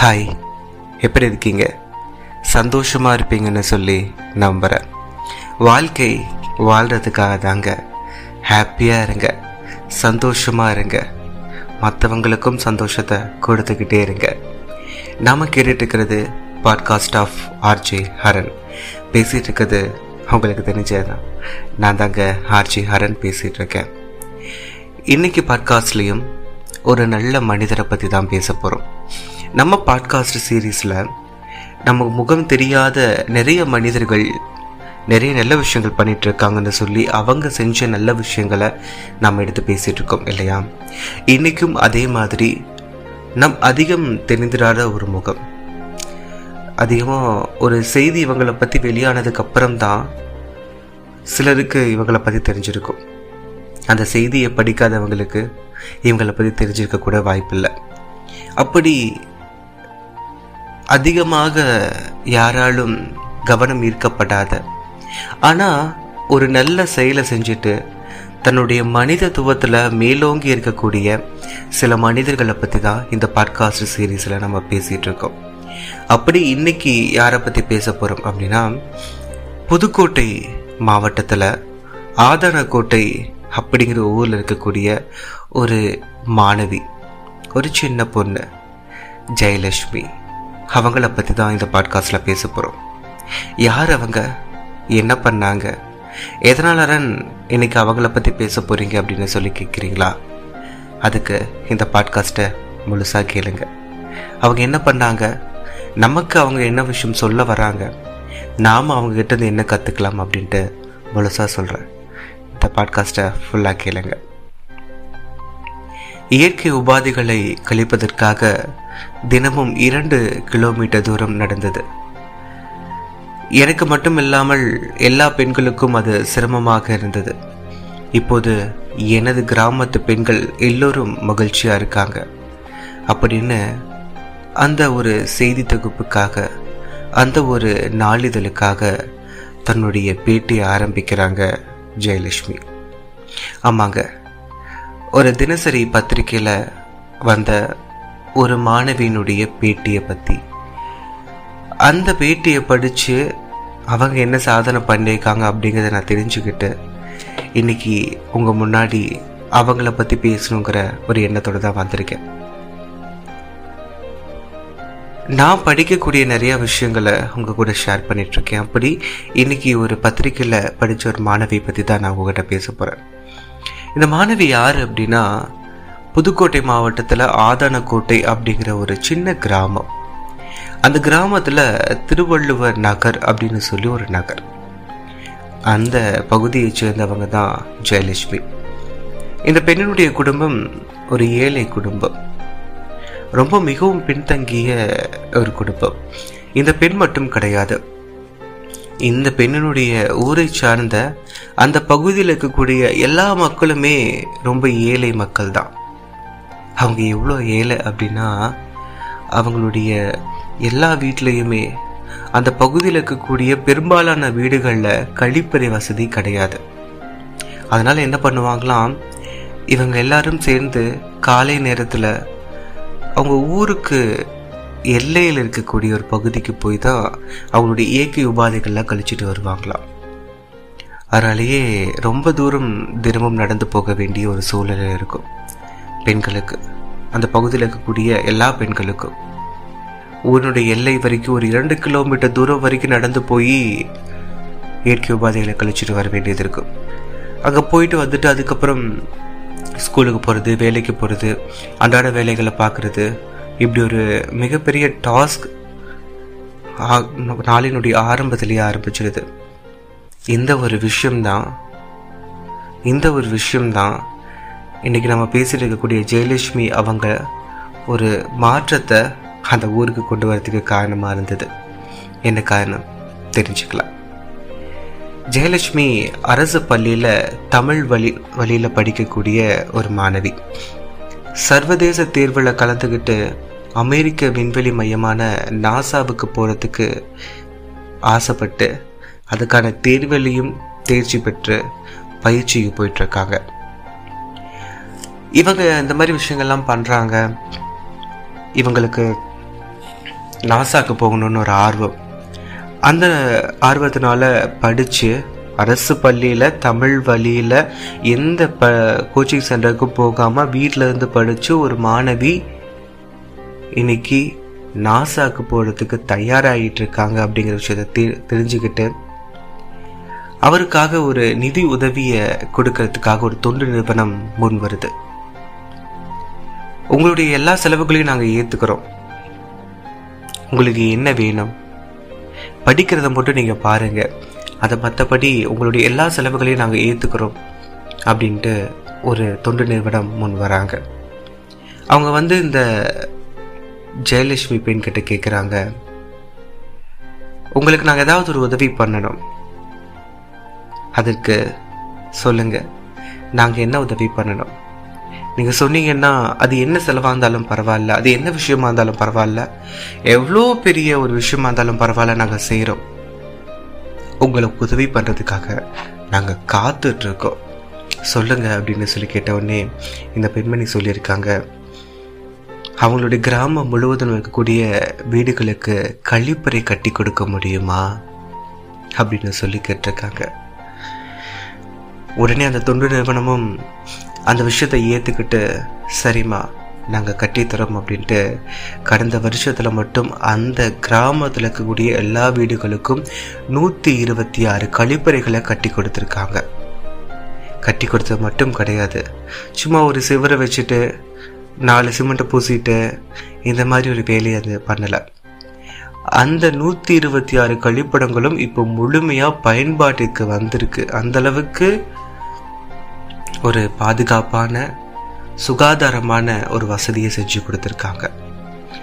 Hi எப்படி இருக்கீங்க? சந்தோஷமாக இருப்பீங்கன்னு சொல்லி நம்புகிறேன் வாழ்க்கை வாழ்கிறதுக்காக தாங்க. ஹாப்பியாக இருங்க. சந்தோஷமாக இருங்க. மற்றவங்களுக்கும் சந்தோஷத்தை கொடுத்துக்கிட்டே இருங்க. நாம் கேட்டுட்டு இருக்கிறது பாட்காஸ்ட் ஆஃப் ஆர்ஜே ஹரன் பேசிகிட்டு இருக்கிறது உங்களுக்கு தெரிஞ்சதுதான். நான் தாங்க ஆர்ஜே ஹரன் பேசிகிட்டு இருக்கேன் இன்னைக்கு பாட்காஸ்ட்லேயும் ஒரு நல்ல மனிதரை பற்றி தான் பேச போகிறோம் நம்ம பாட்காஸ்ட் சீரீஸில் நம்ம முகம் தெரியாத நிறைய மனிதர்கள் நிறைய நல்ல விஷயங்கள் பண்ணிட்டு இருக்காங்கன்னு சொல்லி அவங்க செஞ்ச நல்ல விஷயங்களை நம்ம எடுத்து பேசிட்டு இருக்கோம் இல்லையா? இன்னைக்கும் அதே மாதிரி நம் அதிகம் தெரிந்திராத ஒரு முகம். அதிகமாக ஒரு செய்தி இவங்களை பற்றி வெளியானதுக்கு அப்புறம்தான் சிலருக்கு இவங்களை பற்றி தெரிஞ்சிருக்கும். அந்த செய்தியை படிக்காதவங்களுக்கு இவங்களை பற்றி தெரிஞ்சிருக்க கூட வாய்ப்பில்லை. அப்படி அதிகமாக யாராலும் கவனம் ஈர்க்கப்படாத. ஆனால் ஒரு நல்ல செயலை செஞ்சுட்டு தன்னுடைய மனிதத்துவத்தில் மேலோங்கி இருக்கக்கூடிய சில மனிதர்களை பற்றி தான் இந்த பாட்காஸ்ட் சீரீஸில் நம்ம பேசிகிட்டு இருக்கோம். அப்படி இன்னைக்கு யாரை பற்றி பேச போகிறோம் அப்படின்னா புதுக்கோட்டை மாவட்டத்தில் ஆதனக்கோட்டை அப்படிங்கிற ஊரில் இருக்கக்கூடிய ஒரு மாணவி ஒரு சின்ன பொண்ணு ஜெயலட்சுமி. அவங்கள பற்றி தான் இந்த பாட்காஸ்டில் பேச போகிறோம் யார் அவங்க? என்ன பண்ணாங்க? எதனால ரன் இன்னைக்கு அவங்கள பற்றி பேச போகிறீங்க அப்படின்னு சொல்லி கேட்குறீங்களா அதுக்கு இந்த பாட்காஸ்ட்டை முழுசாக கேளுங்க. அவங்க என்ன பண்ணாங்க? நமக்கு அவங்க என்ன விஷயம் சொல்ல வராங்க? நாம் அவங்ககிட்ட இருந்து என்ன கற்றுக்கலாம் அப்படின்ட்டு முழுசாக சொல்கிறேன் இந்த பாட்காஸ்ட்டை ஃபுல்லாக கேளுங்க. இயற்கை உபாதைகளை கழிப்பதற்காக தினமும் இரண்டு கிலோமீட்டர் தூரம் நடந்தது. எனக்கு மட்டும் இல்லாமல் எல்லா பெண்களுக்கும் அது சிரமமாக இருந்தது. இப்போது எனது கிராமத்து பெண்கள் எல்லோரும் மகிழ்ச்சியாக இருக்காங்க. அப்படின்னு அந்த ஒரு செய்தி தொகுப்புக்காக அந்த ஒரு நாளிதழுக்காக தன்னுடைய பேட்டியை ஆரம்பிக்கிறாங்க ஜெயலட்சுமி. ஆமாங்க ஒரு தினசரி பத்திரிக்கையில் வந்த ஒரு மாணவியினுடைய பேட்டியை பற்றி அந்த பேட்டியை படித்து அவங்க என்ன சாதனை பண்ணியிருக்காங்க அப்படிங்கிறத நான் தெரிஞ்சுக்கிட்டு இன்னைக்கு உங்கள் முன்னாடி அவங்கள பற்றி பேசணுங்கிற ஒரு எண்ணத்தோடு தான் வந்திருக்கேன். நான் படிக்கக்கூடிய நிறையா விஷயங்களை உங்கள் கூட ஷேர் பண்ணிகிட்ருக்கேன் அப்படி இன்னைக்கு ஒரு பத்திரிக்கையில் படித்த ஒரு மாணவியை பற்றி தான் நான் உங்ககிட்ட பேச போகிறேன் இந்த மாணவி யார் அப்படின்னா புதுக்கோட்டை மாவட்டத்தில் ஆதானக்கோட்டை அப்படிங்கிற ஒரு சின்ன கிராமம். அந்த கிராமத்தில் திருவள்ளுவர் நகர் அப்படின்னு சொல்லி ஒரு நகர். அந்த பகுதியை சேர்ந்தவங்க தான் ஜெயலட்சுமி. இந்த பெண்ணினுடைய குடும்பம் ஒரு ஏழை குடும்பம். ரொம்ப மிகவும் பின்தங்கிய ஒரு குடும்பம். இந்த பெண் மட்டும் கிடையாது. இந்த பெண்ணினுடைய ஊரை சார்ந்த அந்த பகுதியில் இருக்கக்கூடிய எல்லா மக்களுமே ரொம்ப ஏழை மக்கள் தான் அவங்க எவ்வளோ ஏழை அப்படின்னா அவங்களுடைய எல்லா வீட்லேயுமே அந்த பகுதியில் இருக்கக்கூடிய பெரும்பாலான வீடுகளில் கழிப்பறை வசதி கிடையாது. அதனால் என்ன பண்ணுவாங்களாம் இவங்க எல்லாரும் சேர்ந்து காலை நேரத்தில் அவங்க ஊருக்கு எல்லையில் இருக்கக்கூடிய ஒரு பகுதிக்கு போய் தான் அவங்களுடைய இயற்கை உபாதைகள்லாம் கழிச்சிட்டு வருவாங்களாம். அதனாலேயே ரொம்ப தூரம் தினமும் நடந்து போக வேண்டிய ஒரு சூழல் இருக்கும். பெண்களுக்கு அந்த பகுதியில் இருக்கக்கூடிய எல்லா பெண்களுக்கும். ஊரினுடைய எல்லை வரைக்கும் ஒரு இரண்டு கிலோமீட்டர் தூரம் வரைக்கும் நடந்து போய் இயற்கை உபாதைகளை கழிச்சிட்டு வர வேண்டியது இருக்கும். அங்கே போயிட்டு வந்துட்டு அதுக்கப்புறம் ஸ்கூலுக்கு போகிறது வேலைக்கு போகிறது அன்றாட வேலைகளை பார்க்குறது இப்படி ஒரு மிகப்பெரிய டாஸ்க் நாளினுடைய ஆரம்பத்திலேயே ஆரம்பிச்சிருது. இந்த ஒரு விஷயம்தான் இந்த ஒரு விஷயம்தான் இன்றைக்கி நம்ம பேசிட்டு இருக்கக்கூடிய ஜெயலட்சுமி அவங்க ஒரு மாற்றத்தை அந்த ஊருக்கு கொண்டு வரதுக்கு காரணமாக இருந்தது. என்ன காரணம்? தெரிஞ்சுக்கலாம். ஜெயலட்சுமி அரசு பள்ளியில் தமிழ் வழி வழியில் படிக்கக்கூடிய ஒரு மாணவி. சர்வதேச தேர்வில் கலந்துக்கிட்டு அமெரிக்க விண்வெளி மையமான நாசாவுக்கு போகிறதுக்கு ஆசைப்பட்டு அதுக்கான தேர்வெளியும் தேர்ச்சி பெற்று பயிற்சிக்கு போயிட்டுருக்காங்க. இவங்க இந்த மாதிரி விஷயங்கள்லாம் பண்ணுறாங்க இவங்களுக்கு நாசாக்கு போகணும்னு ஒரு ஆர்வம். அந்த ஆர்வத்தினால படித்து அரசு பள்ளியில் தமிழ் வழியில் எந்த ப கோச்சிங் சென்டருக்கும் போகாமல் வீட்டில் இருந்து படித்து ஒரு மாணவி இன்னைக்கு நாசாக்கு போகிறதுக்கு தயாராகிட்டு இருக்காங்க அப்படிங்கிற விஷயத்தை தெ தெரிஞ்சுக்கிட்டு அவருக்காக ஒரு நிதி உதவியை கொடுக்கறதுக்காக ஒரு தொண்டு நிறுவனம் முன் வருது உங்களுடைய எல்லா செலவுகளையும் நாங்கள் ஏற்றுக்கிறோம் உங்களுக்கு என்ன வேணும்? படிக்கிறத மட்டும் நீங்கள் பாருங்கள் அதை மற்றபடி உங்களுடைய எல்லா செலவுகளையும் நாங்கள் ஏற்றுக்கிறோம் அப்படின்ட்டு ஒரு தொண்டு நிறுவனம் முன் வராங்க. அவங்க வந்து இந்த ஜெயலட்சுமி பெண் கிட்ட கேட்குறாங்க உங்களுக்கு நாங்கள் ஏதாவது ஒரு உதவி பண்ணணும். அதற்கு சொல்லுங்க. நாங்கள் என்ன உதவி பண்ணணும்? நீங்கள் சொன்னீங்கன்னா அது என்ன செலவாக இருந்தாலும் பரவாயில்ல. அது என்ன விஷயமா இருந்தாலும் பரவாயில்ல. எவ்வளோ பெரிய ஒரு விஷயமா இருந்தாலும் பரவாயில்ல நாங்கள் செய்கிறோம் உங்களுக்கு உதவி பண்ணுறதுக்காக நாங்கள் காத்துட்ருக்கோம் சொல்லுங்க அப்படின்னு சொல்லி கேட்ட உடனே இந்த பெண்மணி சொல்லியிருக்காங்க. அவங்களுடைய கிராமம் முழுவதும் இருக்கக்கூடிய வீடுகளுக்கு கழிப்பறை கட்டி கொடுக்க முடியுமா? அப்படின்னு சொல்லி கேட்டிருக்காங்க. உடனே அந்த தொண்டு நிறுவனமும் அந்த விஷயத்தை ஏற்றுக்கிட்டு சரிம்மா நாங்கள் கட்டித்தரோம் அப்படின்ட்டு கடந்த வருஷத்தில் மட்டும் அந்த கிராமத்தில் இருக்கக்கூடிய எல்லா வீடுகளுக்கும் நூற்றி இருபத்தி ஆறு கழிப்பறைகளை கட்டி கொடுத்துருக்காங்க. கட்டி கொடுத்தது மட்டும் கிடையாது. சும்மா ஒரு சிவரை வச்சுட்டு நாலு சிமெண்ட்டை பூசிட்டு இந்த மாதிரி ஒரு வேலையை அது பண்ணலை. அந்த நூற்றி இருபத்தி ஆறு கழிப்படங்களும் இப்போ முழுமையாக பயன்பாட்டிற்கு வந்திருக்கு. அந்த அளவுக்கு ஒரு பாதுகாப்பான சுகாதாரமான ஒரு வசதியை செஞ்சு கொடுத்துருக்காங்க.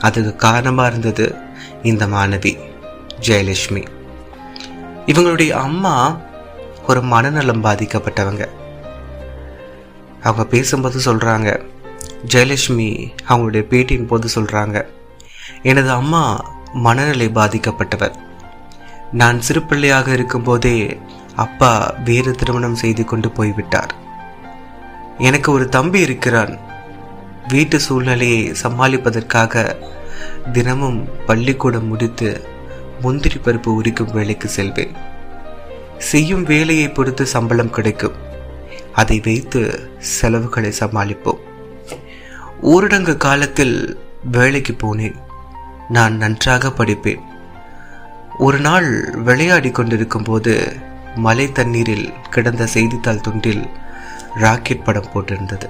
அதுக்கு காரணமாக இருந்தது இந்த மாணவி ஜெயலட்சுமி. இவங்களுடைய அம்மா ஒரு மனநலம் பாதிக்கப்பட்டவங்க. அவங்க பேசும்போது சொல்கிறாங்க ஜெயலட்சுமி அவங்களுடைய பேட்டியின் போது சொல்கிறாங்க எனது அம்மா மனநிலை பாதிக்கப்பட்டவர். நான் சிறுப்பிள்ளையாக இருக்கும்போதே அப்பா வேறு திருமணம் செய்து கொண்டு போய்விட்டார். எனக்கு ஒரு தம்பி இருக்கிறான். வீட்டு சூழ்நிலையை சமாளிப்பதற்காக தினமும் பள்ளிக்கூடம் முடித்து முந்திரி பருப்பு உரிக்கும் வேலைக்கு செல்வேன். செய்யும் வேலையை பொறுத்து சம்பளம் கிடைக்கும். அதை வைத்து செலவுகளை சமாளிப்போம். ஊரடங்கு காலத்தில் வேலைக்கு போனேன். நான் நன்றாக படிப்பேன். ஒரு நாள் விளையாடி கொண்டிருக்கும் போது மலை தண்ணீரில் கிடந்த செய்தித்தாள் துண்டில் ராக்கெட் படம் போட்டிருந்தது.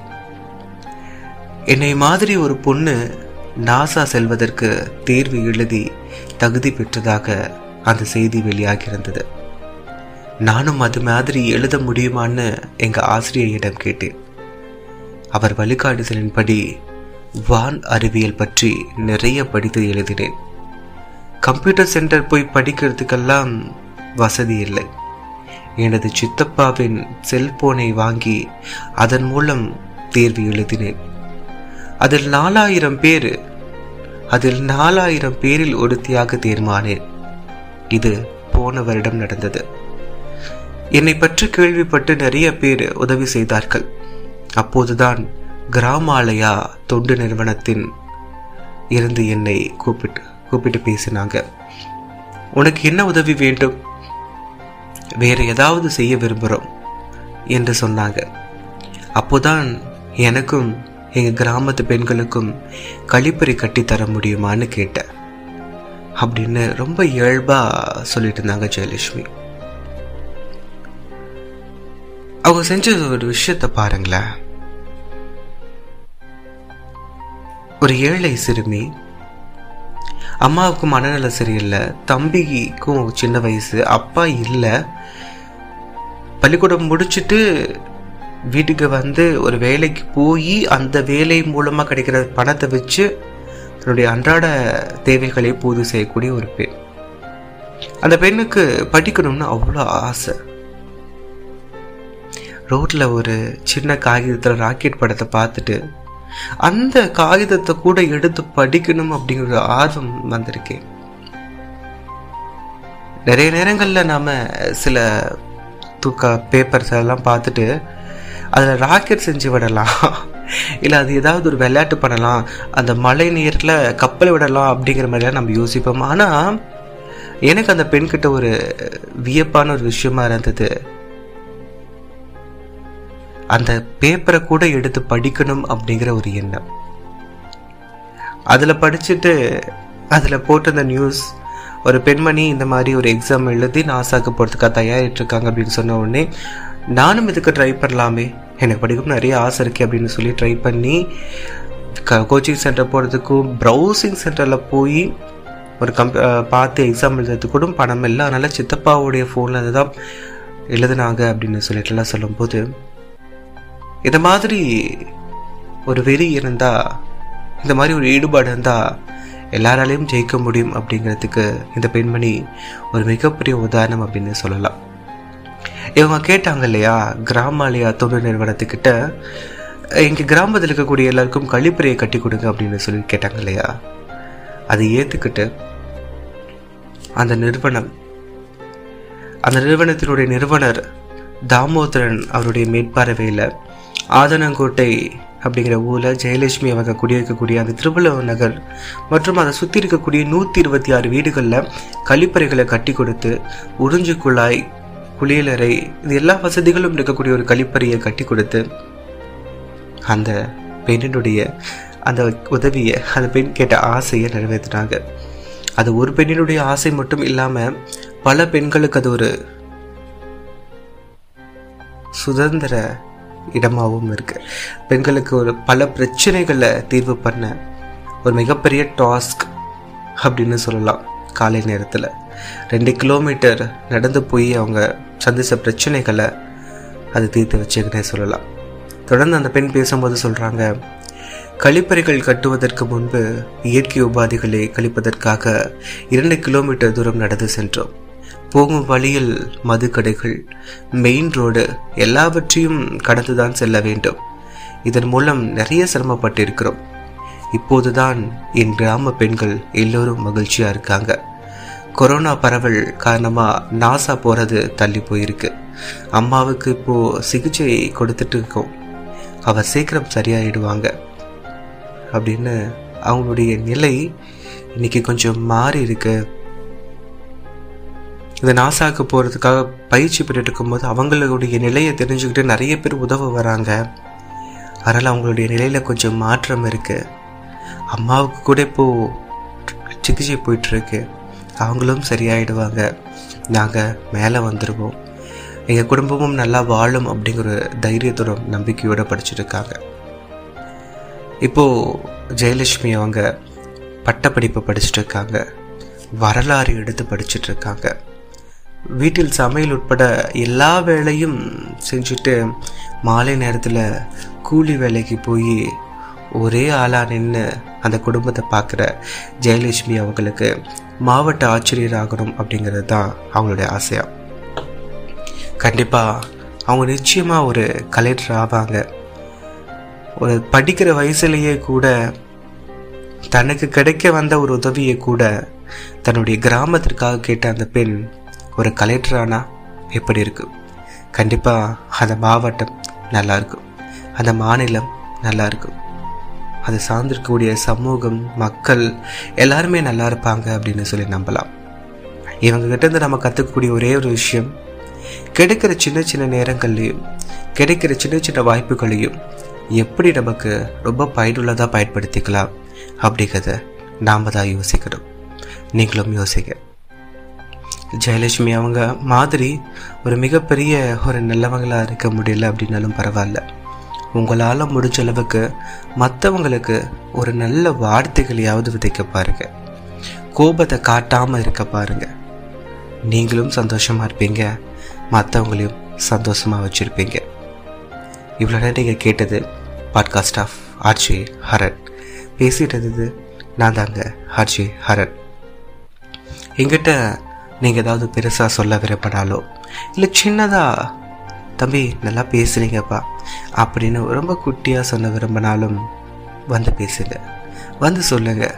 என்னை மாதிரி ஒரு பொண்ணு நாசா செல்வதற்கு தேர்வு எழுதி தகுதி பெற்றதாக அந்த செய்தி வெளியாகியிருந்தது. நானும் அது மாதிரி எழுத முடியுமான்னு எங்க ஆசிரியரிடம் கேட்டேன். அவர் வழிகாட்டுதலின்படி வான் அறிவியல் பற்றி நிறைய படித்து எழுதினேன். கம்ப்யூட்டர் சென்டர் போய் படிக்கிறதுக்கெல்லாம் வசதி இல்லை. எனது சித்தப்பாவின் செல்போனை வாங்கி அதன் மூலம் தேர்வு எழுதினேன். அதில் நாலாயிரம் பேர் அதில் நாலாயிரம் பேரில் ஒருத்தியாக தேர்மானேன். இது போன வருடம் நடந்தது. என்னை பற்றி கேள்விப்பட்டு நிறைய பேர் உதவி செய்தார்கள். அப்போதுதான் கிராமாலயா தொண்டு நிறுவனத்தின் இருந்து என்னை கூப்பிட்டு கூப்பிட்டு பேசினாங்க. உனக்கு என்ன உதவி வேண்டும்? வேற ஏதாவது செய்ய விரும்புகிறோம்? என்று சொன்னாங்க. அப்போதான் எனக்கும் எங்கள் கிராமத்து பெண்களுக்கும் கழிப்பறை கட்டித்தர தர முடியுமான்னு கேட்டேன். அப்படின்னு ரொம்ப இயல்பாக சொல்லிட்டு இருந்தாங்க ஜெயலட்சுமி. அவங்க செஞ்ச ஒரு விஷயத்த பாருங்களேன். ஒரு ஏழை சிறுமி. அம்மாவுக்கு மனநல சரியில்லை. தம்பிக்கும் சின்ன வயசு. அப்பா இல்லை. பள்ளிக்கூடம் முடிச்சுட்டு வீட்டுக்கு வந்து ஒரு வேலைக்கு போய் அந்த வேலை மூலமாக கிடைக்கிற பணத்தை வச்சு தன்னுடைய அன்றாட தேவைகளை பூர்த்தி செய்யக்கூடிய ஒரு பெண். அந்த பெண்ணுக்கு படிக்கணும்னு அவ்வளோ ஆசை. ரோட்டில் ஒரு சின்ன காகிதத்தில் ராக்கெட் படத்தை பார்த்துட்டு அந்த காகிதத்தை கூட எடுத்து படிக்கணும் அப்படிங்கிற ஒரு ஆர்வம் வந்திருக்கேன். நிறைய நேரங்களில் நாம் சில தூக்க பேப்பர்ஸ் எல்லாம் பார்த்துட்டு அதில் ராக்கெட் செஞ்சு விடலாம். இல்லை அது ஏதாவது ஒரு விளையாட்டு பண்ணலாம். அந்த மழை நீரில் கப்பல் விடலாம் அப்படிங்கிற மாதிரிலாம் நம்ம யோசிப்போம். ஆனால் எனக்கு அந்த பெண்கிட்ட ஒரு வியப்பான ஒரு விஷயமா இருந்தது. அந்த பேப்பரை கூட எடுத்து படிக்கணும் அப்படிங்கிற ஒரு எண்ணம். அதில் படிச்சுட்டு அதில் போட்டிருந்த நியூஸ் ஒரு பெண்மணி இந்த மாதிரி ஒரு எக்ஸாம் எழுதி நாசாக்கு போகிறதுக்காக தயாரிட்டுருக்காங்க அப்படின்னு சொன்ன உடனே நானும் இதுக்கு ட்ரை பண்ணலாமே. எனக்கு படிக்கும் நிறைய ஆசை இருக்குது அப்படின்னு சொல்லி ட்ரை பண்ணி கோச்சிங் சென்டர் போகிறதுக்கும் ப்ரௌசிங் சென்டரில் போய் ஒரு கம்ப் பார்த்து எக்ஸாம் எழுதுறதுக்கு கூட பணம் இல்லை. அதனால் சித்தப்பாவுடைய ஃபோனில் தான் எழுதுனாங்க அப்படின்னு சொல்லிட்டுலாம் சொல்லும்போது இந்த மாதிரி ஒரு வெறி இருந்தால் இந்த மாதிரி ஒரு ஈடுபாடு இருந்தால் எல்லாராலையும் ஜெயிக்க முடியும் அப்படிங்கிறதுக்கு இந்த பெண்மணி ஒரு மிகப்பெரிய உதாரணம் அப்படின்னு சொல்லலாம். இவங்க கேட்டாங்க இல்லையா கிராமாலயா தொண்டு நிறுவனத்துக்கிட்ட எங்கள் கிராமத்தில் இருக்கக்கூடிய எல்லாருக்கும் கழிப்பறையை கட்டி கொடுங்க அப்படின்னு சொல்லி கேட்டாங்க இல்லையா? அதை ஏற்றுக்கிட்டு அந்த நிறுவனம் அந்த நிறுவனத்தினுடைய நிறுவனர் தாமோதரன் அவருடைய மேற்பார்வையில் ஆதனங்கோட்டை அப்படிங்கிற ஊரில் ஜெயலட்சுமி அவங்க குடியிருக்கக்கூடிய அந்த திருவள்ளுவர் நகர் மற்றும் அதை சுற்றி இருக்கக்கூடிய நூற்றி இருபத்தி ஆறு வீடுகளில் கழிப்பறைகளை கட்டி கொடுத்து உறிஞ்சு குழாய் குளியலறை இது எல்லா வசதிகளும் இருக்கக்கூடிய ஒரு கழிப்பறையை கட்டி கொடுத்து அந்த பெண்ணினுடைய அந்த உதவியை அந்த பெண் கேட்ட ஆசையை நிறைவேற்றினாங்க. அது ஒரு பெண்ணினுடைய ஆசை மட்டும் இல்லாமல் பல பெண்களுக்கு அது ஒரு சுதந்திர இடமாகவும் இருக்கு. பெண்களுக்கு ஒரு பல பிரச்சனைகளை தீர்வு பண்ண ஒரு மிகப்பெரிய டாஸ்க் அப்படின்னு சொல்லலாம் காலை நேரத்தில். ரெண்டு கிலோமீட்டர் நடந்து போய் அவங்க சந்தித்த பிரச்சனைகளை அது தீர்த்து வச்சுக்கிட்டே சொல்லலாம். தொடர்ந்து அந்த பெண் பேசும்போது சொல்கிறாங்க கழிப்பறைகள் கட்டுவதற்கு முன்பு இயற்கை உபாதைகளை கழிப்பதற்காக இரண்டு கிலோமீட்டர் தூரம் நடந்து சென்றோம். போகும் வழியில் மதுக்கடைகள் மெயின் ரோடு எல்லாவற்றையும் கடந்துதான் செல்ல வேண்டும். இதன் மூலம் நிறைய சிரமப்பட்டிருக்கிறோம். இப்போதுதான் என் கிராம பெண்கள் எல்லோரும் மகிழ்ச்சியா இருக்காங்க. கொரோனா பரவல் காரணமா நாசா போறது தள்ளி போயிருக்கு. அம்மாவுக்கு இப்போ சிகிச்சை கொடுத்துட்டு இருக்கோம். அவ சீக்கிரம் சரியாயிடுவாங்க. அப்படின்னு அவங்களுடைய நிலை இன்னைக்கு கொஞ்சம் மாறி இருக்கு. இந்த நாசாக்கு போகிறதுக்காக பயிற்சி பெற்றுட்டு இருக்கும்போது அவங்களுடைய நிலையை தெரிஞ்சுக்கிட்டு நிறைய பேர் உதவ வராங்க. அதனால் அவங்களுடைய நிலையில் கொஞ்சம் மாற்றம் இருக்குது அம்மாவுக்கு கூட இப்போது சிகிச்சை போயிட்டுருக்கு. அவங்களும் சரியாயிடுவாங்க. நாங்கள் மேலே வந்துடுவோம் எங்கள் குடும்பமும் நல்லா வாழும் அப்படிங்கிற தைரியத்தோட நம்பிக்கையோடு படிச்சுருக்காங்க. இப்போது ஜெயலட்சுமி அவங்க பட்டப்படிப்பை படிச்சுட்டு இருக்காங்க. வரலாறு எடுத்து படிச்சுட்டு இருக்காங்க. வீட்டில் சமையல் உட்பட எல்லா வேலையும் செஞ்சுட்டு மாலை நேரத்தில் கூலி வேலைக்கு போய் ஒரே ஆளாக நின்று அந்த குடும்பத்தை பார்க்குற ஜெயலட்சுமி அவங்களுக்கு மாவட்ட ஆசிரியர் ஆகணும் அப்படிங்கிறது தான் அவங்களுடைய ஆசையாக கண்டிப்பாக அவங்க நிச்சயமாக ஒரு கலெக்டர் ஆவாங்க. ஒரு படிக்கிற வயசுலேயே கூட தனக்கு கிடைக்க வந்த ஒரு உதவியை கூட தன்னுடைய கிராமத்திற்காக கேட்ட அந்த பெண் ஒரு கலெக்டரானா எப்படி இருக்குது கண்டிப்பாக அந்த மாவட்டம் நல்லா இருக்கும் அந்த மாநிலம் நல்லா இருக்கும் அது சார்ந்திருக்கக்கூடிய சமூகம் மக்கள் எல்லாருமே நல்லா இருப்பாங்க அப்படின்னு சொல்லி நம்பலாம். இவங்க கிட்ட இருந்து நம்ம கற்றுக்கக்கூடிய ஒரே ஒரு விஷயம் கிடைக்கிற சின்ன சின்ன நேரங்கள்லையும் கிடைக்கிற சின்ன சின்ன வாய்ப்புகளையும் எப்படி நமக்கு ரொம்ப பயனுள்ளதாக பயன்படுத்திக்கலாம் அப்படிங்கிறத நாம் தான் யோசிக்கணும். நீங்களும் யோசிக்க ஜெயலட்சுமி அவங்க மாதிரி ஒரு மிகப்பெரிய ஒரு நல்லவங்களாக இருக்க முடியல அப்படின்னாலும் பரவாயில்ல. உங்களால் முடிஞ்ச அளவுக்கு மற்றவங்களுக்கு ஒரு நல்ல வார்த்தைகளையாவது விதைக்க பாருங்க. கோபத்தை காட்டாமல் இருக்க பாருங்க. நீங்களும் சந்தோஷமாக இருப்பீங்க. மற்றவங்களையும் சந்தோஷமாக வச்சுருப்பீங்க. இவ்வளோ நேரம் நீங்கள் கேட்டது பாட்காஸ்ட் ஆஃப் ஆர்ஜே ஹரன். பேசிட்டது இருந்தது நான் தாங்க ஆர்ஜே ஹரன். எங்கிட்ட நீங்கள் ஏதாவது பெருசாக சொல்ல விரும்பினாலோ இல்லை சின்னதாக தம்பி நல்லா பேசுகிறீங்கப்பா அப்படின்னு ரொம்ப குட்டியாக சொல்ல விரும்பினாலும் வந்து பேசுங்க வந்து சொல்லுங்கள்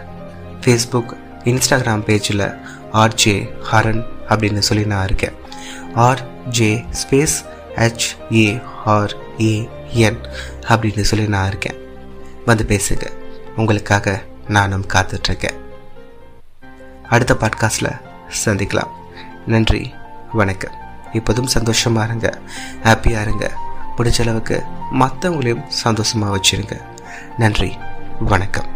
ஃபேஸ்புக் இன்ஸ்டாகிராம் பேஜில் ஆர்ஜே ஹரன் அப்படின்னு சொல்லி நான் இருக்கேன். ஆர்ஜே ஸ்பேஸ் ஹெச்ஏஆர்ஏ என் அப்படின்னு சொல்லி நான் இருக்கேன். வந்து பேசுங்க. உங்களுக்காக நானும் காத்துட்ருக்கேன் அடுத்த பாட்காஸ்ட்டில் சந்திக்கலாம். நன்றி வணக்கம். இப்போதும் சந்தோஷமாக இருங்க. ஹாப்பியாக இருங்க. பிடிச்ச அளவுக்கு மற்றவங்களையும் சந்தோஷமாக வச்சுருங்க. நன்றி வணக்கம்.